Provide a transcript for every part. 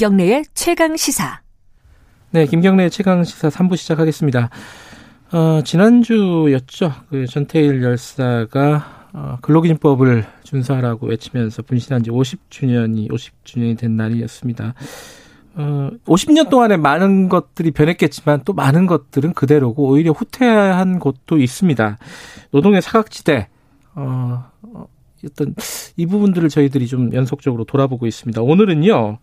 김경래의 최강 시사. 네, 김경래의 최강 시사 3부 시작하겠습니다. 어, 지난주였죠. 그 전태일 열사가 어, 근로기준법을 준수하라고 외치면서 분신한 지 50주년이 50주년이 된 날이었습니다. 어, 50년 동안에 많은 것들이 변했겠지만 또 많은 것들은 그대로고 오히려 후퇴한 곳도 있습니다. 노동의 사각지대, 어, 어, 어떤 이 부분들을 저희들이 좀 연속적으로 돌아보고 있습니다. 오늘은요,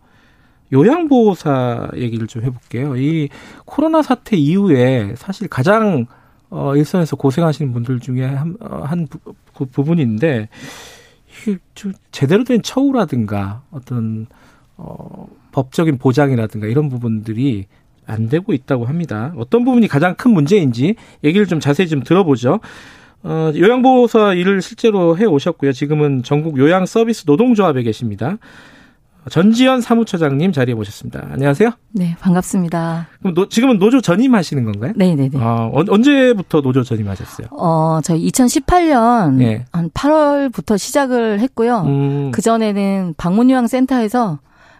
요양보호사 얘기를 좀 해볼게요. 이 코로나 사태 이후에 사실 가장 어, 일선에서 고생하시는 분들 중에 한, 어, 한 부, 그 부분인데, 좀 제대로 된 처우라든가 어떤, 어, 법적인 보장이라든가 이런 부분들이 안 되고 있다고 합니다. 어떤 부분이 가장 큰 문제인지 얘기를 좀 자세히 좀 들어보죠. 어, 요양보호사 일을 실제로 해 오셨고요. 지금은 전국 요양 서비스 노동조합에 계십니다. 전지현 사무처장님 자리에 모셨습니다. 안녕하세요. 네, 반갑습니다. 그럼 노, 지금은 노조 전임하시는 건가요? 네 네네. 아, 언제부터 노조 전임하셨어요? 어, 저희 2018년 네. 한 8월부터 시작을 했고요. 음. 그 전에는 방문요양센터에서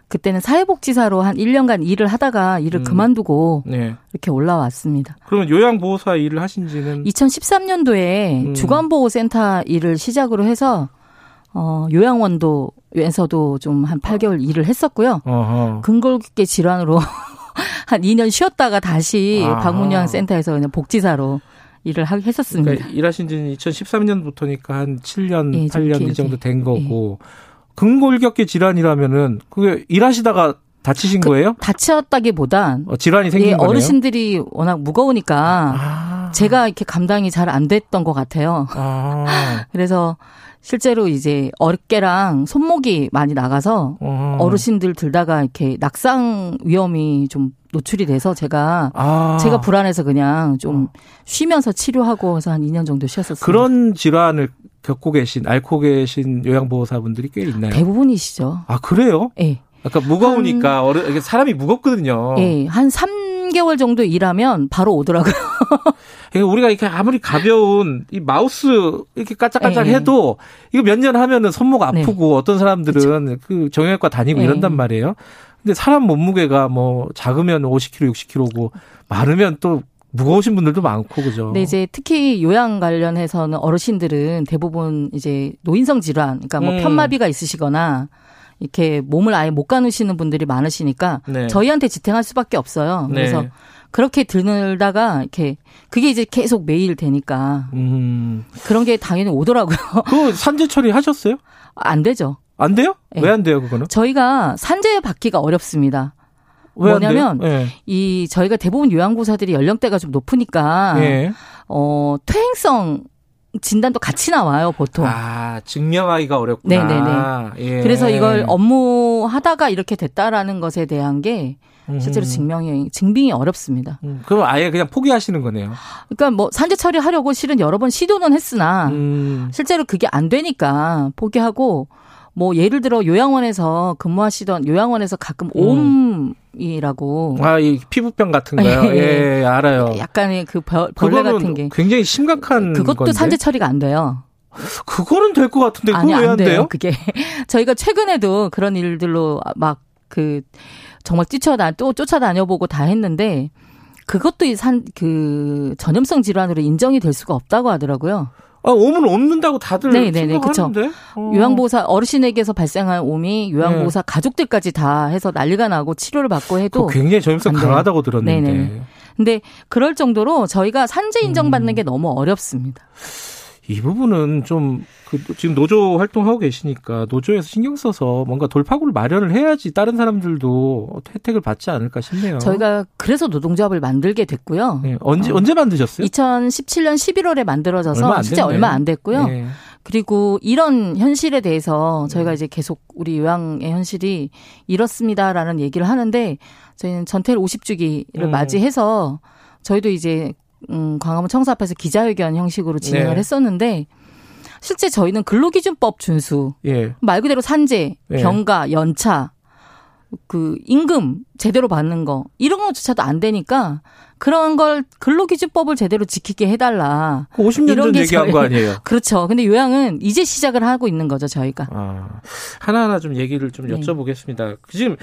그때는 사회복지사로 한 1년간 일을 하다가 일을 음. 그만두고 네. 이렇게 올라왔습니다. 그러면 요양보호사 일을 하신 지는? 2013년도에 음. 주간보호센터 일을 시작으로 해서 어, 요양원도 에서도 좀 한 8개월 일을 했었고요. 어허. 근골격계 질환으로 한 2년 쉬었다가 다시 방문요양 센터에서 그냥 복지사로 일을 하, 했었습니다. 그러니까 일하신 지는 2013년부터니까 한 7년, 예, 8년 이 정도 된 거고. 예. 근골격계 질환이라면은 그게 일하시다가 다치신 그, 거예요? 다쳤다기보단 어, 질환이 생긴 예, 거네요. 어르신들이 워낙 무거우니까 아. 제가 이렇게 감당이 잘 안 됐던 것 같아요. 아. 그래서 실제로 이제 어깨랑 손목이 많이 나가서 어. 어르신들 들다가 이렇게 낙상 위험이 좀 노출이 돼서 제가 아. 제가 불안해서 그냥 좀 쉬면서 치료하고 해서 한 2년 정도 쉬었었어요. 그런 질환을 겪고 계신 앓고 계신 요양보호사분들이 꽤 있나요? 대부분이시죠. 아 그래요? 예. 네. 아까 무거우니까 어른 사람이 무겁거든요. 예. 네. 한 3 개월 정도 일하면 바로 오더라고요. 그러니까 우리가 이렇게 아무리 가벼운 이 마우스 이렇게 까짝까짝 네. 해도 이거 몇 년 하면은 손목 아프고 네. 어떤 사람들은 그쵸. 그 정형외과 다니고 네. 이런단 말이에요. 근데 사람 몸무게가 뭐 작으면 50kg, 60kg고 많으면 또 무거우신 분들도 많고 그죠. 네, 이제 특히 요양 관련해서는 어르신들은 대부분 이제 노인성 질환, 그러니까 뭐 음. 편마비가 있으시거나 이렇게 몸을 아예 못 가누시는 분들이 많으시니까 네. 저희한테 지탱할 수밖에 없어요. 네. 그래서 네. 그렇게 들다가 이렇게 그게 이제 계속 매일 되니까 음. 그런 게 당연히 오더라고요. 그 산재 처리 하셨어요? 안 되죠. 안 돼요? 네. 왜안 돼요, 그거는? 저희가 산재 받기가 어렵습니다. 뭐냐면 네. 이 저희가 대부분 요양보사들이 연령대가 좀 높으니까 네. 어 퇴행성 진단도 같이 나와요 보통. 아 증명하기가 어렵구나. 네네네. 예. 그래서 이걸 업무 하다가 이렇게 됐다라는 것에 대한 게 실제로 음. 증명이 증빙이 어렵습니다. 음, 그럼 아예 그냥 포기하시는 거네요. 그러니까 뭐 산재 처리하려고 실은 여러 번 시도는 했으나 음. 실제로 그게 안 되니까 포기하고 뭐 예를 들어 요양원에서 근무하시던 요양원에서 가끔 음. 옴이라고 아, 이 피부병 같은 거요. 예, 예, 예, 알아요. 약간의 그 벌, 벌레 같은 게 굉장히 심각한 그것도 건데? 산재 처리가 안 돼요. 그거는 될 것 같은데 그거 왜안 돼요? 그게 저희가 최근에도 그런 일들로 막 그 정말 뛰쳐다 또 쫓아다녀보고 다 했는데 그것도 산그 전염성 질환으로 인정이 될 수가 없다고 하더라고요. 아, 옴은 옮는다고 다들 네네네 그렇죠. 어. 요양보호사 어르신에게서 발생한 옴이 요양보호사 네. 가족들까지 다 해서 난리가 나고 치료를 받고 해도 굉장히 전염성 강하다고 들었는데. 네네. 근데 그럴 정도로 저희가 산재 인정받는 음. 게 너무 어렵습니다. 이 부분은 좀, 그, 지금 노조 활동하고 계시니까 노조에서 신경 써서 뭔가 돌파구를 마련을 해야지 다른 사람들도 혜택을 받지 않을까 싶네요. 저희가 그래서 노동조합을 만들게 됐고요. 네, 언제, 어, 언제 만드셨어요? 2017년 11월에 만들어져서 얼마 실제 얼마 안 됐고요. 네. 그리고 이런 현실에 대해서 저희가 이제 계속 우리 요양의 현실이 이렇습니다라는 얘기를 하는데 저희는 전태일 50주기를 음. 맞이해서 저희도 이제 음, 광화문 청사 앞에서 기자회견 형식으로 진행을 네. 했었는데 실제 저희는 근로기준법 준수 예. 말 그대로 산재, 예. 병가, 연차 그 임금 제대로 받는 거 이런 것조차도 안 되니까 그런 걸 근로기준법을 제대로 지키게 해달라. 50년 전 얘기한 저희, 거 아니에요? 그렇죠. 근데 요양은 이제 시작을 하고 있는 거죠, 저희가. 아, 하나하나 좀 얘기를 좀 네. 여쭤보겠습니다. 지금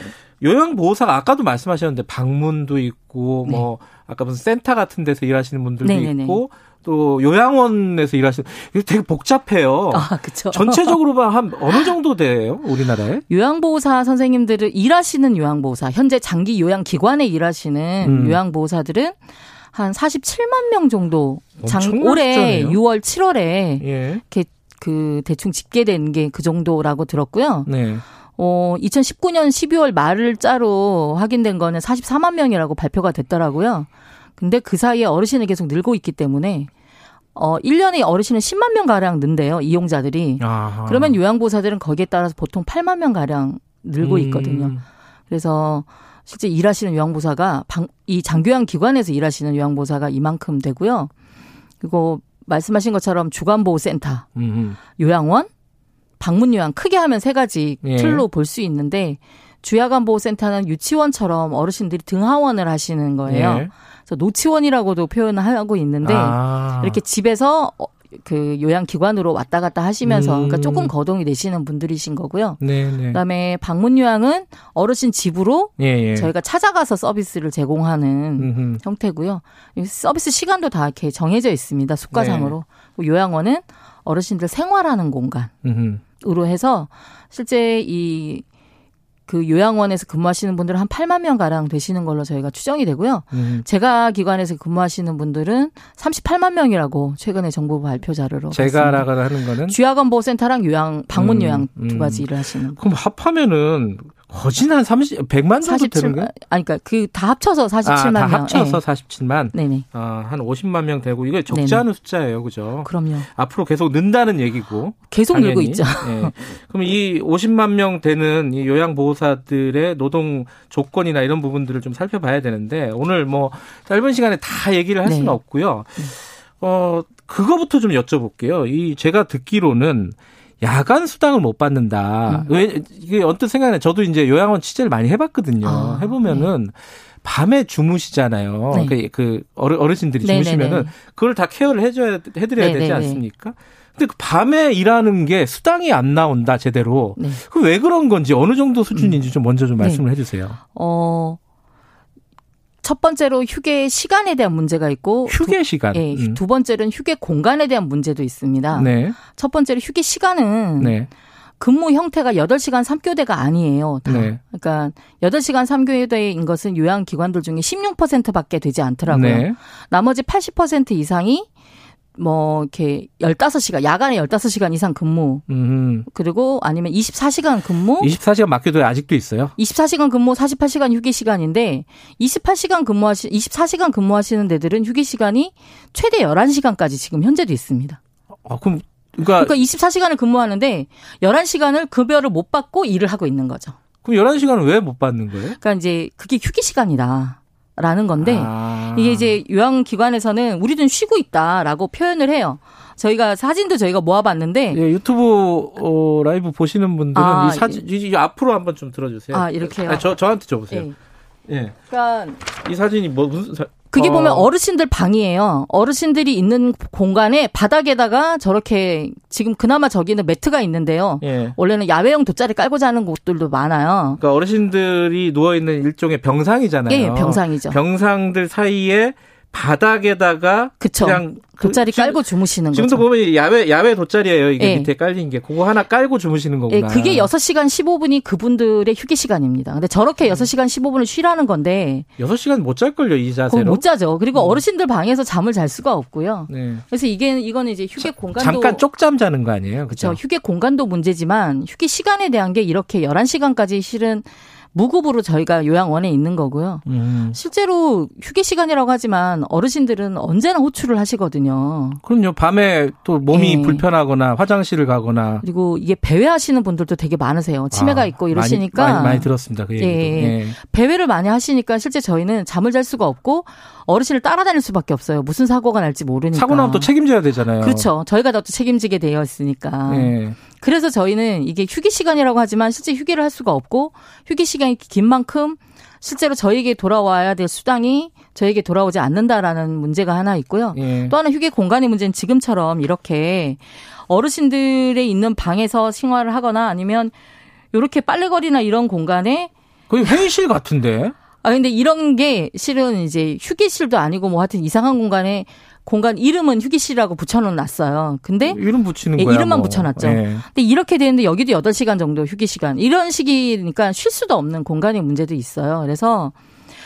요양보호사가 아까도 말씀하셨는데 방문도 있고 뭐 네. 아까 무슨 센터 같은 데서 일하시는 분들도 네네네. 있고 또 요양원에서 일하시는 되게 복잡해요. 아, 그렇죠. 전체적으로 한 어느 정도 돼요? 우리나라에? 요양보호사 선생님들을 일하시는 요양보호사, 현재 장기 요양 기관에 일하시는 음. 요양보호사들은 한 47만 명 정도 장 올해 숫자네요. 6월 7월에 예. 이렇게 그 대충 집계된 게 그 정도라고 들었고요. 네. 어, 2019년 12월 말을 짜로 확인된 거는 44만 명이라고 발표가 됐더라고요. 근데 그 사이에 어르신이 계속 늘고 있기 때문에 어 1년에 어르신은 10만 명 가량 는데요. 이용자들이. 아하. 그러면 요양보호사들은 거기에 따라서 보통 8만 명 가량 늘고 음. 있거든요. 음. 그래서 실제 일하시는 요양보호사가 방, 이 장교양 기관에서 일하시는 요양보호사가 이만큼 되고요. 그리고 말씀하신 것처럼 주간보호센터. 요양원, 방문 요양 크게 하면 세 가지 예. 틀로 볼수 있는데 주야간보호센터는 유치원처럼 어르신들이 등하원을 하시는 거예요. 예. 그래서 노치원이라고도 표현을 하고 있는데 아. 이렇게 집에서 어, 그 요양기관으로 왔다 갔다 하시면서 음. 그러니까 조금 거동이 되시는 분들이신 거고요. 네네. 네. 그다음에 방문 요양은 어르신 집으로 예, 예. 저희가 찾아가서 서비스를 제공하는 음흠. 형태고요. 서비스 시간도 다 이렇게 정해져 있습니다. 숙가상으로. 네. 요양원은 어르신들 생활하는 공간으로 음흠. 해서 실제 이 그 요양원에서 근무하시는 분들은 한 8만 명 가량 되시는 걸로 저희가 추정이 되고요. 음. 제가 기관에서 근무하시는 분들은 38만 명이라고 최근에 정부 발표 자료로 제가라고 하는 거는 쥐약원 보호센터랑 요양 방문 요양 음. 두 가지 일을 하시는. 그럼 합하면은 거진 한 30, 100만 정도 47, 되는 거예요? 아니, 그러니까 그 다 합쳐서 47만 아, 다 합쳐서 네. 47만? 네네. 아, 한 50만 명 되고, 이게 적지 네네. 않은 숫자예요. 그죠? 그럼요. 앞으로 계속 는다는 얘기고. 계속. 늘고 있죠. 네. 그럼 이 50만 명 되는 이 요양보호사들의 노동 조건이나 이런 부분들을 좀 살펴봐야 되는데, 오늘 뭐 짧은 시간에 다 얘기를 할 네. 수는 없고요. 네. 어, 그거부터 좀 여쭤볼게요. 이 제가 듣기로는 야간 수당을 못 받는다. 음. 왜 이게 언뜻 생각나? 저도 이제 요양원 취재를 많이 해봤거든요. 아, 해보면은 네. 밤에 주무시잖아요. 네. 그, 그 어르신들이 네, 네 주무시면은 네. 그걸 다 케어를 해줘야 해드려야 되지 않습니까? 근데 그 밤에 일하는 게 수당이 안 나온다 제대로. 네. 그왜 그런 건지 어느 정도 수준인지 음. 좀 먼저 좀 말씀을 해주세요. 어 첫 번째로 휴게 시간에 대한 문제가 있고 휴게 시간. 예, 음. 두 번째로는 휴게 공간에 대한 문제도 있습니다. 네. 첫 번째로 휴게 시간은 네. 근무 형태가 8시간 3교대가 아니에요. 다. 네. 그러니까 8시간 3교대인 것은 요양기관들 중에 16%밖에 되지 않더라고요. 네. 나머지 80% 이상이 뭐 이렇게 15시간 야간에 15시간 이상 근무 음. 그리고 아니면 24시간 근무 24시간 맡겨도 아직도 있어요? 24시간 근무 48시간 휴게 시간인데 28시간 근무하시 24시간 근무하시는 데들은 휴게 시간이 최대 11시간까지 지금 현재도 있습니다. 아 그럼 그러니까, 그러니까 24시간을 근무하는데 11시간을 급여를 못 받고 일을 하고 있는 거죠. 그럼 11시간을 왜못 받는 거예요? 그러니까 이제 그게 휴게 시간이다. 라는 건데 아. 이게 이제 요양 기관에서는 우리는 쉬고 있다라고 표현을 해요. 저희가 사진도 저희가 모아봤는데 예, 유튜브 어, 라이브 보시는 분들은 아, 이 사진 이, 이 앞으로 한번 좀 들어주세요. 아 이렇게요. 아, 저 저한테 줘보세요. 예. 예. 그러니까 이 사진이 뭐 무슨 사, 그게 어. 보면 어르신들 방이에요. 어르신들이 있는 공간에 바닥에다가 저렇게 지금 그나마 저기는 매트가 있는데요. 예. 원래는 야외용 돗자리 깔고 자는 곳들도 많아요. 그러니까 어르신들이 누워 있는 일종의 병상이잖아요. 예, 병상이죠. 병상들 사이에 바닥에다가 그쵸. 그냥 돗자리 그, 깔고 주무시는 지금도 거죠. 보면 야외 야외 돗자리예요. 이게 네. 밑에 깔린 게 그거 하나 깔고 주무시는 거구나. 네, 그게 6시간 15분이 그분들의 휴게 시간입니다. 근데 저렇게 6시간 15분을 쉬라는 건데 6시간 못 잘 걸요, 이 자세로. 못 자죠. 그리고 음. 어르신들 방에서 잠을 잘 수가 없고요. 네. 그래서 이게 이거는 이제 휴게 공간도 잠깐 쪽잠 자는 거 아니에요? 그렇죠. 휴게 공간도 문제지만 휴게 시간에 대한 게 이렇게 11시간까지 실은 무급으로 저희가 요양원에 있는 거고요. 음. 실제로 휴게 시간이라고 하지만 어르신들은 언제나 호출을 하시거든요. 그럼요. 밤에 또 몸이 네. 불편하거나 화장실을 가거나 그리고 이게 배회하시는 분들도 되게 많으세요. 치매가 아, 있고 이러시니까 많이, 많이, 많이 들었습니다. 그 얘기도. 예. 예. 배회를 많이 하시니까 실제 저희는 잠을 잘 수가 없고 어르신을 따라다닐 수밖에 없어요. 무슨 사고가 날지 모르니까. 사고 나면 또 책임져야 되잖아요. 그렇죠. 저희가 더 또 책임지게 되어 있으니까. 네. 그래서 저희는 이게 휴게 시간이라고 하지만 실제 휴게를 할 수가 없고 휴게 시간이 긴 만큼 실제로 저에게 돌아와야 될 수당이 저에게 돌아오지 않는다라는 문제가 하나 있고요. 예. 또 하나 휴게 공간의 문제는 지금처럼 이렇게 어르신들의 있는 방에서 생활을 하거나 아니면 이렇게 빨래거리나 이런 공간에 거의 회의실 같은데. 아 근데 이런 게 실은 이제 휴게실도 아니고 뭐 하여튼 이상한 공간에 공간 이름은 휴게실이라고 붙여놨어요. 근데 이름 붙이는 예, 거야. 이름만 뭐. 붙여놨죠. 예. 근데 이렇게 되는데 여기도 8시간 정도 휴게 시간. 이런 식이니까 쉴 수도 없는 공간의 문제도 있어요. 그래서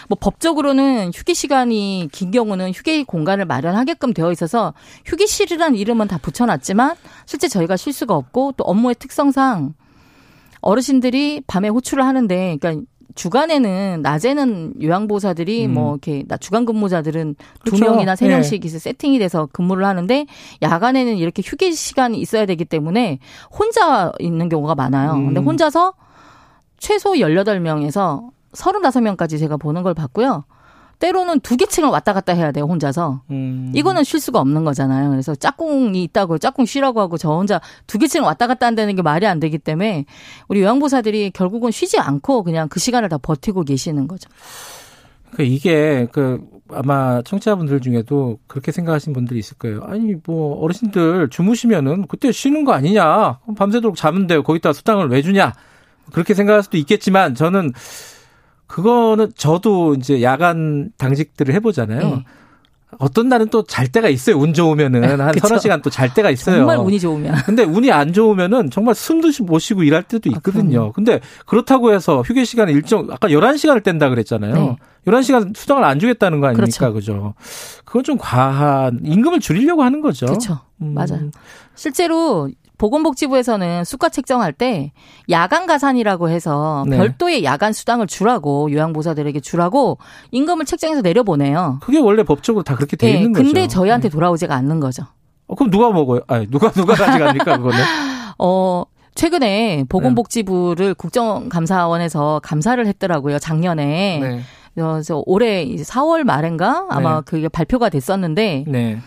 뭐 법적으로는 휴게 시간이 긴 경우는 휴게 공간을 마련하게끔 되어 있어서 휴게실이라는 이름은 다 붙여놨지만 실제 저희가 쉴 수가 없고 또 업무의 특성상 어르신들이 밤에 호출을 하는데 그러니까 주간에는 낮에는 요양보호사들이 음. 뭐 이렇게 주간 근무자들은 두 그렇죠. 명이나 세 명씩 네. 세팅이 돼서 근무를 하는데 야간에는 이렇게 휴게 시간이 있어야 되기 때문에 혼자 있는 경우가 많아요. 음. 근데 혼자서 최소 18명에서 35명까지 제가 보는 걸 봤고요. 때로는 두 개 층을 왔다 갔다 해야 돼요, 혼자서. 음. 이거는 쉴 수가 없는 거잖아요. 그래서 짝꿍이 있다고 짝꿍 쉬라고 하고 저 혼자 두 개 층을 왔다 갔다 한다는 게 말이 안 되기 때문에 우리 요양보사들이 결국은 쉬지 않고 그냥 그 시간을 다 버티고 계시는 거죠. 그 이게 그 아마 청취자분들 중에도 그렇게 생각하시는 분들이 있을 거예요. 아니 뭐 어르신들 주무시면은 그때 쉬는 거 아니냐? 밤새도록 자면 돼요. 거기다 수당을 왜 주냐? 그렇게 생각할 수도 있겠지만 저는 그거는 저도 이제 야간 당직들을 해보잖아요. 네. 어떤 날은 또 잘 때가 있어요. 운 좋으면은 한 서너 시간 또 잘 때가 있어요. 정말 운이 좋으면. 근데 운이 안 좋으면은 정말 숨도 못 쉬고 일할 때도 아, 있거든요. 아, 근데 그렇다고 해서 휴게 시간을 일정 아까 11시간을 뗀다 그랬잖아요. 네. 11시간 수당을 안 주겠다는 거 아닙니까? 그렇죠. 그죠? 그건 좀 과한 임금을 줄이려고 하는 거죠. 그렇죠. 음. 맞아요. 실제로 보건복지부에서는 수가 책정할 때 야간 가산이라고 해서 네. 별도의 야간 수당을 주라고 요양보사들에게 주라고 임금을 책정해서 내려보내요. 그게 원래 법적으로 다 그렇게 돼 네, 있는 거죠. 근데 네. 저희한테 돌아오지가 않는 거죠. 어, 그럼 누가 먹어요? 아니, 누가 누가 가져갑니까 그거는? 어. 최근에 보건복지부를 네. 국정감사원에서 감사를 했더라고요. 작년에. 네. 그래서 올해 이제 4월 말인가 아마 네. 그게 발표가 됐었는데 네.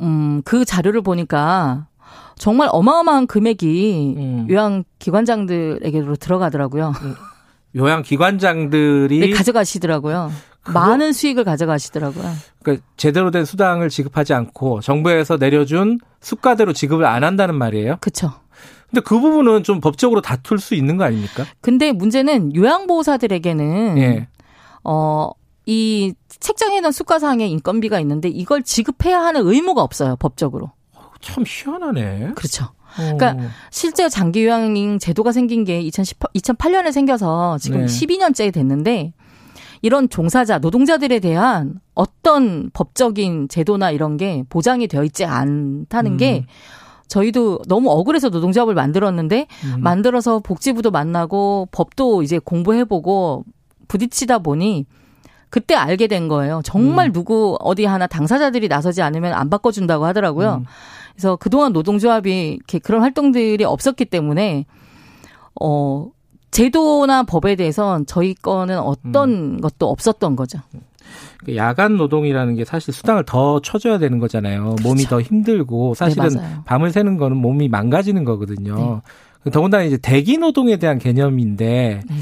음, 그 자료를 보니까 정말 어마어마한 금액이 음. 요양 기관장들에게로 들어가더라고요. 음. 요양 기관장들이 네, 가져가시더라고요. 그거? 많은 수익을 가져가시더라고요. 그러니까 제대로 된 수당을 지급하지 않고 정부에서 내려준 수가대로 지급을 안 한다는 말이에요. 그렇죠. 근데 그 부분은 좀 법적으로 다툴 수 있는 거 아닙니까? 근데 문제는 요양보호사들에게는 예. 어, 이 책정해놓은 수가상의 인건비가 있는데 이걸 지급해야 하는 의무가 없어요, 법적으로. 참 희한하네. 그렇죠. 그러니까 어. 실제 장기 요양인 제도가 생긴 게 2010, 2008년에 생겨서 지금 네. 12년째 됐는데 이런 종사자, 노동자들에 대한 어떤 법적인 제도나 이런 게 보장이 되어 있지 않다는 음. 게 저희도 너무 억울해서 노동조합을 만들었는데 음. 만들어서 복지부도 만나고 법도 이제 공부해보고 부딪히다 보니 그때 알게 된 거예요. 정말 음. 누구 어디 하나 당사자들이 나서지 않으면 안 바꿔준다고 하더라고요. 음. 그래서 그동안 노동조합이 이렇게 그런 활동들이 없었기 때문에 어 제도나 법에 대해선 저희 거는 어떤 음. 것도 없었던 거죠. 그 야간 노동이라는 게 사실 수당을 더 쳐줘야 되는 거잖아요. 몸이 그렇죠. 더 힘들고 사실은 네, 밤을 새는 거는 몸이 망가지는 거거든요. 네. 더군다나 이제 대기 노동에 대한 개념인데 네.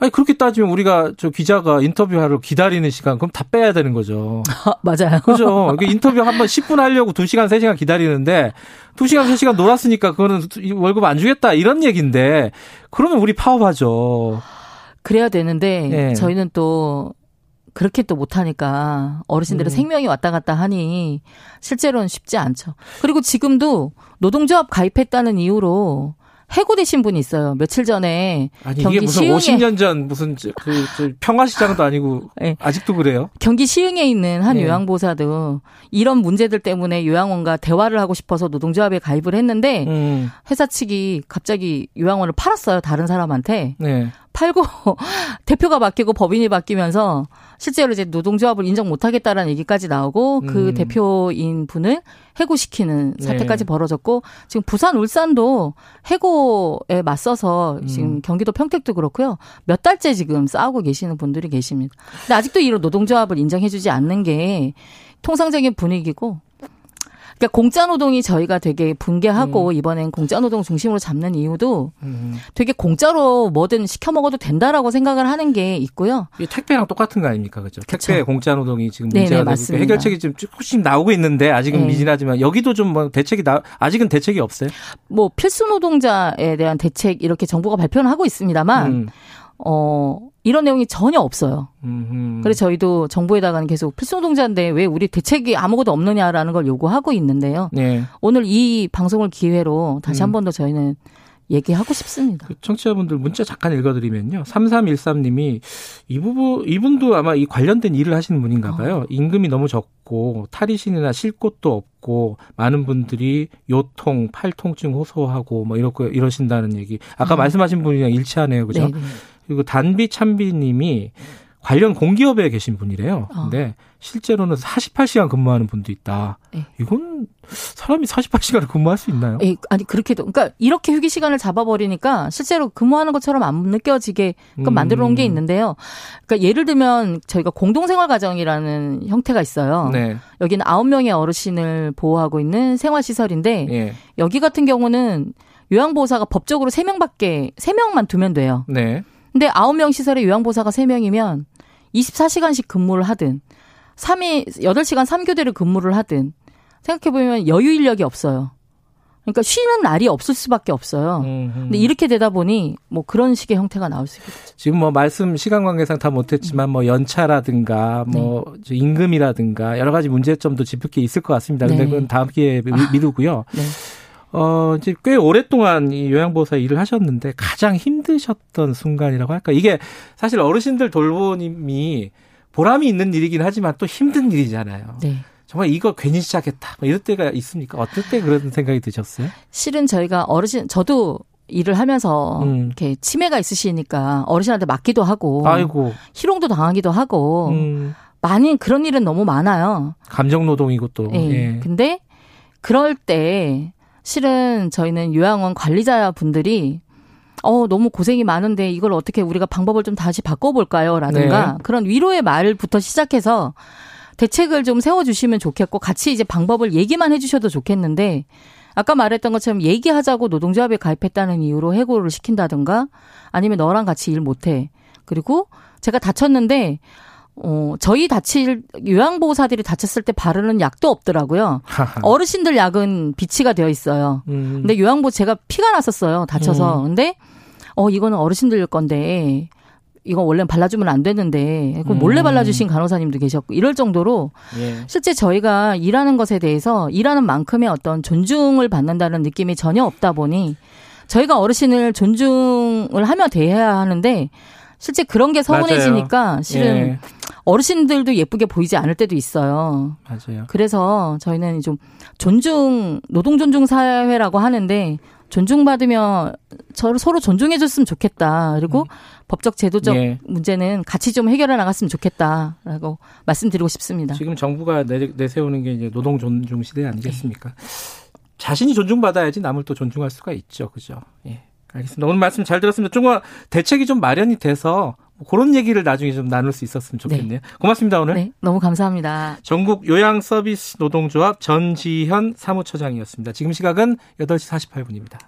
아니 그렇게 따지면 우리가 저 기자가 인터뷰하러 기다리는 시간 그럼 다 빼야 되는 거죠. 맞아요. 그죠. 인터뷰 한 번 10분 하려고 2시간 3시간 기다리는데 2시간 3시간 놀았으니까 그거는 월급 안 주겠다 이런 얘기인데 그러면 우리 파업하죠. 그래야 되는데 네. 저희는 또 그렇게 또 못하니까 어르신들의 음. 생명이 왔다 갔다 하니 실제로는 쉽지 않죠. 그리고 지금도 노동조합 가입했다는 이유로 해고되신 분이 있어요. 며칠 전에 아니 경기 이게 무슨 시흥에 50년 전 무슨 그 평화시장도 아니고 네. 아직도 그래요? 경기 시흥에 있는 한 네. 요양보사도 이런 문제들 때문에 요양원과 대화를 하고 싶어서 노동조합에 가입을 했는데 음. 회사 측이 갑자기 요양원을 팔았어요. 다른 사람한테. 네. 팔고 대표가 바뀌고 법인이 바뀌면서 실제로 이제 노동조합을 인정 못하겠다라는 얘기까지 나오고 그 음. 대표인 분을 해고시키는 사태까지 네. 벌어졌고 지금 부산 울산도 해고에 맞서서 지금 음. 경기도 평택도 그렇고요 몇 달째 지금 싸우고 계시는 분들이 계십니다. 근데 아직도 이런 노동조합을 인정해주지 않는 게 통상적인 분위기고 그러니까 공짜 노동이 저희가 되게 붕괴하고 음. 이번엔 공짜 노동 중심으로 잡는 이유도 음. 되게 공짜로 뭐든 시켜 먹어도 된다라고 생각을 하는 게 있고요. 이 택배랑 똑같은 거 아닙니까, 그죠? 택배 공짜 노동이 지금 문제가 네네, 되고 해결책이 좀 조금씩 나오고 있는데 아직은 네. 미진하지만 여기도 좀 뭐 대책이 나 아직은 대책이 없어요. 뭐 필수 노동자에 대한 대책 이렇게 정부가 발표는 하고 있습니다만. 음. 어, 이런 내용이 전혀 없어요. 음흠. 그래서 저희도 정부에다가는 계속 필수노동자인데 왜 우리 대책이 아무것도 없느냐라는 걸 요구하고 있는데요. 네. 오늘 이 방송을 기회로 다시 음. 한번 더 저희는 얘기하고 싶습니다. 그 청취자분들 문자 잠깐 읽어드리면요. 3313님이 이 부분, 이분도 아마 이 관련된 일을 하시는 분인가 봐요. 어. 임금이 너무 적고 탈의신이나 쉴 곳도 없고 많은 분들이 요통, 팔통증 호소하고 뭐 이렇고 이러신다는 얘기. 아까 음. 말씀하신 분이랑 일치하네요. 그죠? 네네. 그리고 단비 참비님이 관련 공기업에 계신 분이래요. 어. 근데 실제로는 48시간 근무하는 분도 있다. 네. 이건 사람이 48시간을 근무할 수 있나요? 에 아니 그렇게도 그러니까 이렇게 휴게 시간을 잡아버리니까 실제로 근무하는 것처럼 안 느껴지게 음. 만들어 놓은 게 있는데요. 그러니까 예를 들면 저희가 공동생활 가정이라는 형태가 있어요. 네. 여기는 9명의 어르신을 보호하고 있는 생활 시설인데 네. 여기 같은 경우는 요양보호사가 법적으로 3명밖에 3명만 두면 돼요. 네. 근데 9명 시설에 요양보호사가 3명이면 24시간씩 근무를 하든 3일 8시간 3교대를 근무를 하든 생각해 보면 여유 인력이 없어요. 그러니까 쉬는 날이 없을 수밖에 없어요. 음흠. 근데 이렇게 되다 보니 뭐 그런 식의 형태가 나올 수 있겠죠. 지금 뭐 말씀 시간 관계상 다 못했지만 뭐 연차라든가 뭐 네. 임금이라든가 여러 가지 문제점도 짚을 게 있을 것 같습니다. 근데 네. 그건 다음 기회에 아, 미루고요. 네. 어, 이제 꽤 오랫동안 이 요양보호사 일을 하셨는데 가장 힘드셨던 순간이라고 할까? 이게 사실 어르신들 돌보님이 보람이 있는 일이긴 하지만 또 힘든 일이잖아요. 네. 정말 이거 괜히 시작했다. 뭐 이럴 때가 있습니까? 어떨 때 그런 생각이 드셨어요? 실은 저희가 어르신, 저도 일을 하면서 음. 이렇게 치매가 있으시니까 어르신한테 맞기도 하고 아이고. 희롱도 당하기도 하고 음. 많이 그런 일은 너무 많아요. 감정 노동이고 또. 네. 예. 근데 그럴 때 실은 저희는 요양원 관리자 분들이 어, 너무 고생이 많은데 이걸 어떻게 우리가 방법을 좀 다시 바꿔볼까요? 라든가 네. 그런 위로의 말부터 시작해서 대책을 좀 세워주시면 좋겠고 같이 이제 방법을 얘기만 해주셔도 좋겠는데 아까 말했던 것처럼 얘기하자고 노동조합에 가입했다는 이유로 해고를 시킨다든가 아니면 너랑 같이 일 못해. 그리고 제가 다쳤는데 어, 저희 다칠, 요양보호사들이 다쳤을 때 바르는 약도 없더라고요. 어르신들 약은 비치가 되어 있어요. 음. 근데 요양보 제가 피가 났었어요. 다쳐서. 음. 근데, 어, 이거는 어르신들 건데, 이거 원래 발라주면 안 되는데, 그 몰래 음. 발라주신 간호사님도 계셨고, 이럴 정도로, 예. 실제 저희가 일하는 것에 대해서 일하는 만큼의 어떤 존중을 받는다는 느낌이 전혀 없다 보니, 저희가 어르신을 존중을 하며 대해야 하는데, 실제 그런 게 서운해지니까 맞아요. 실은 예. 어르신들도 예쁘게 보이지 않을 때도 있어요. 맞아요. 그래서 저희는 좀 존중 노동 존중 사회라고 하는데 존중받으며 서로 존중해줬으면 좋겠다. 그리고 음. 법적 제도적 예. 문제는 같이 좀 해결해 나갔으면 좋겠다라고 말씀드리고 싶습니다. 지금 정부가 내, 세우는 게 이제 노동 존중 시대 아니겠습니까? 네. 자신이 존중받아야지 남을 또 존중할 수가 있죠. 그죠? 예. 알겠습니다. 오늘 말씀 잘 들었습니다. 좀 대책이 좀 마련이 돼서 그런 얘기를 나중에 좀 나눌 수 있었으면 좋겠네요. 네. 고맙습니다, 오늘. 네, 너무 감사합니다. 전국 요양 서비스 노동조합 전지현 사무처장이었습니다. 지금 시각은 8시 48분입니다.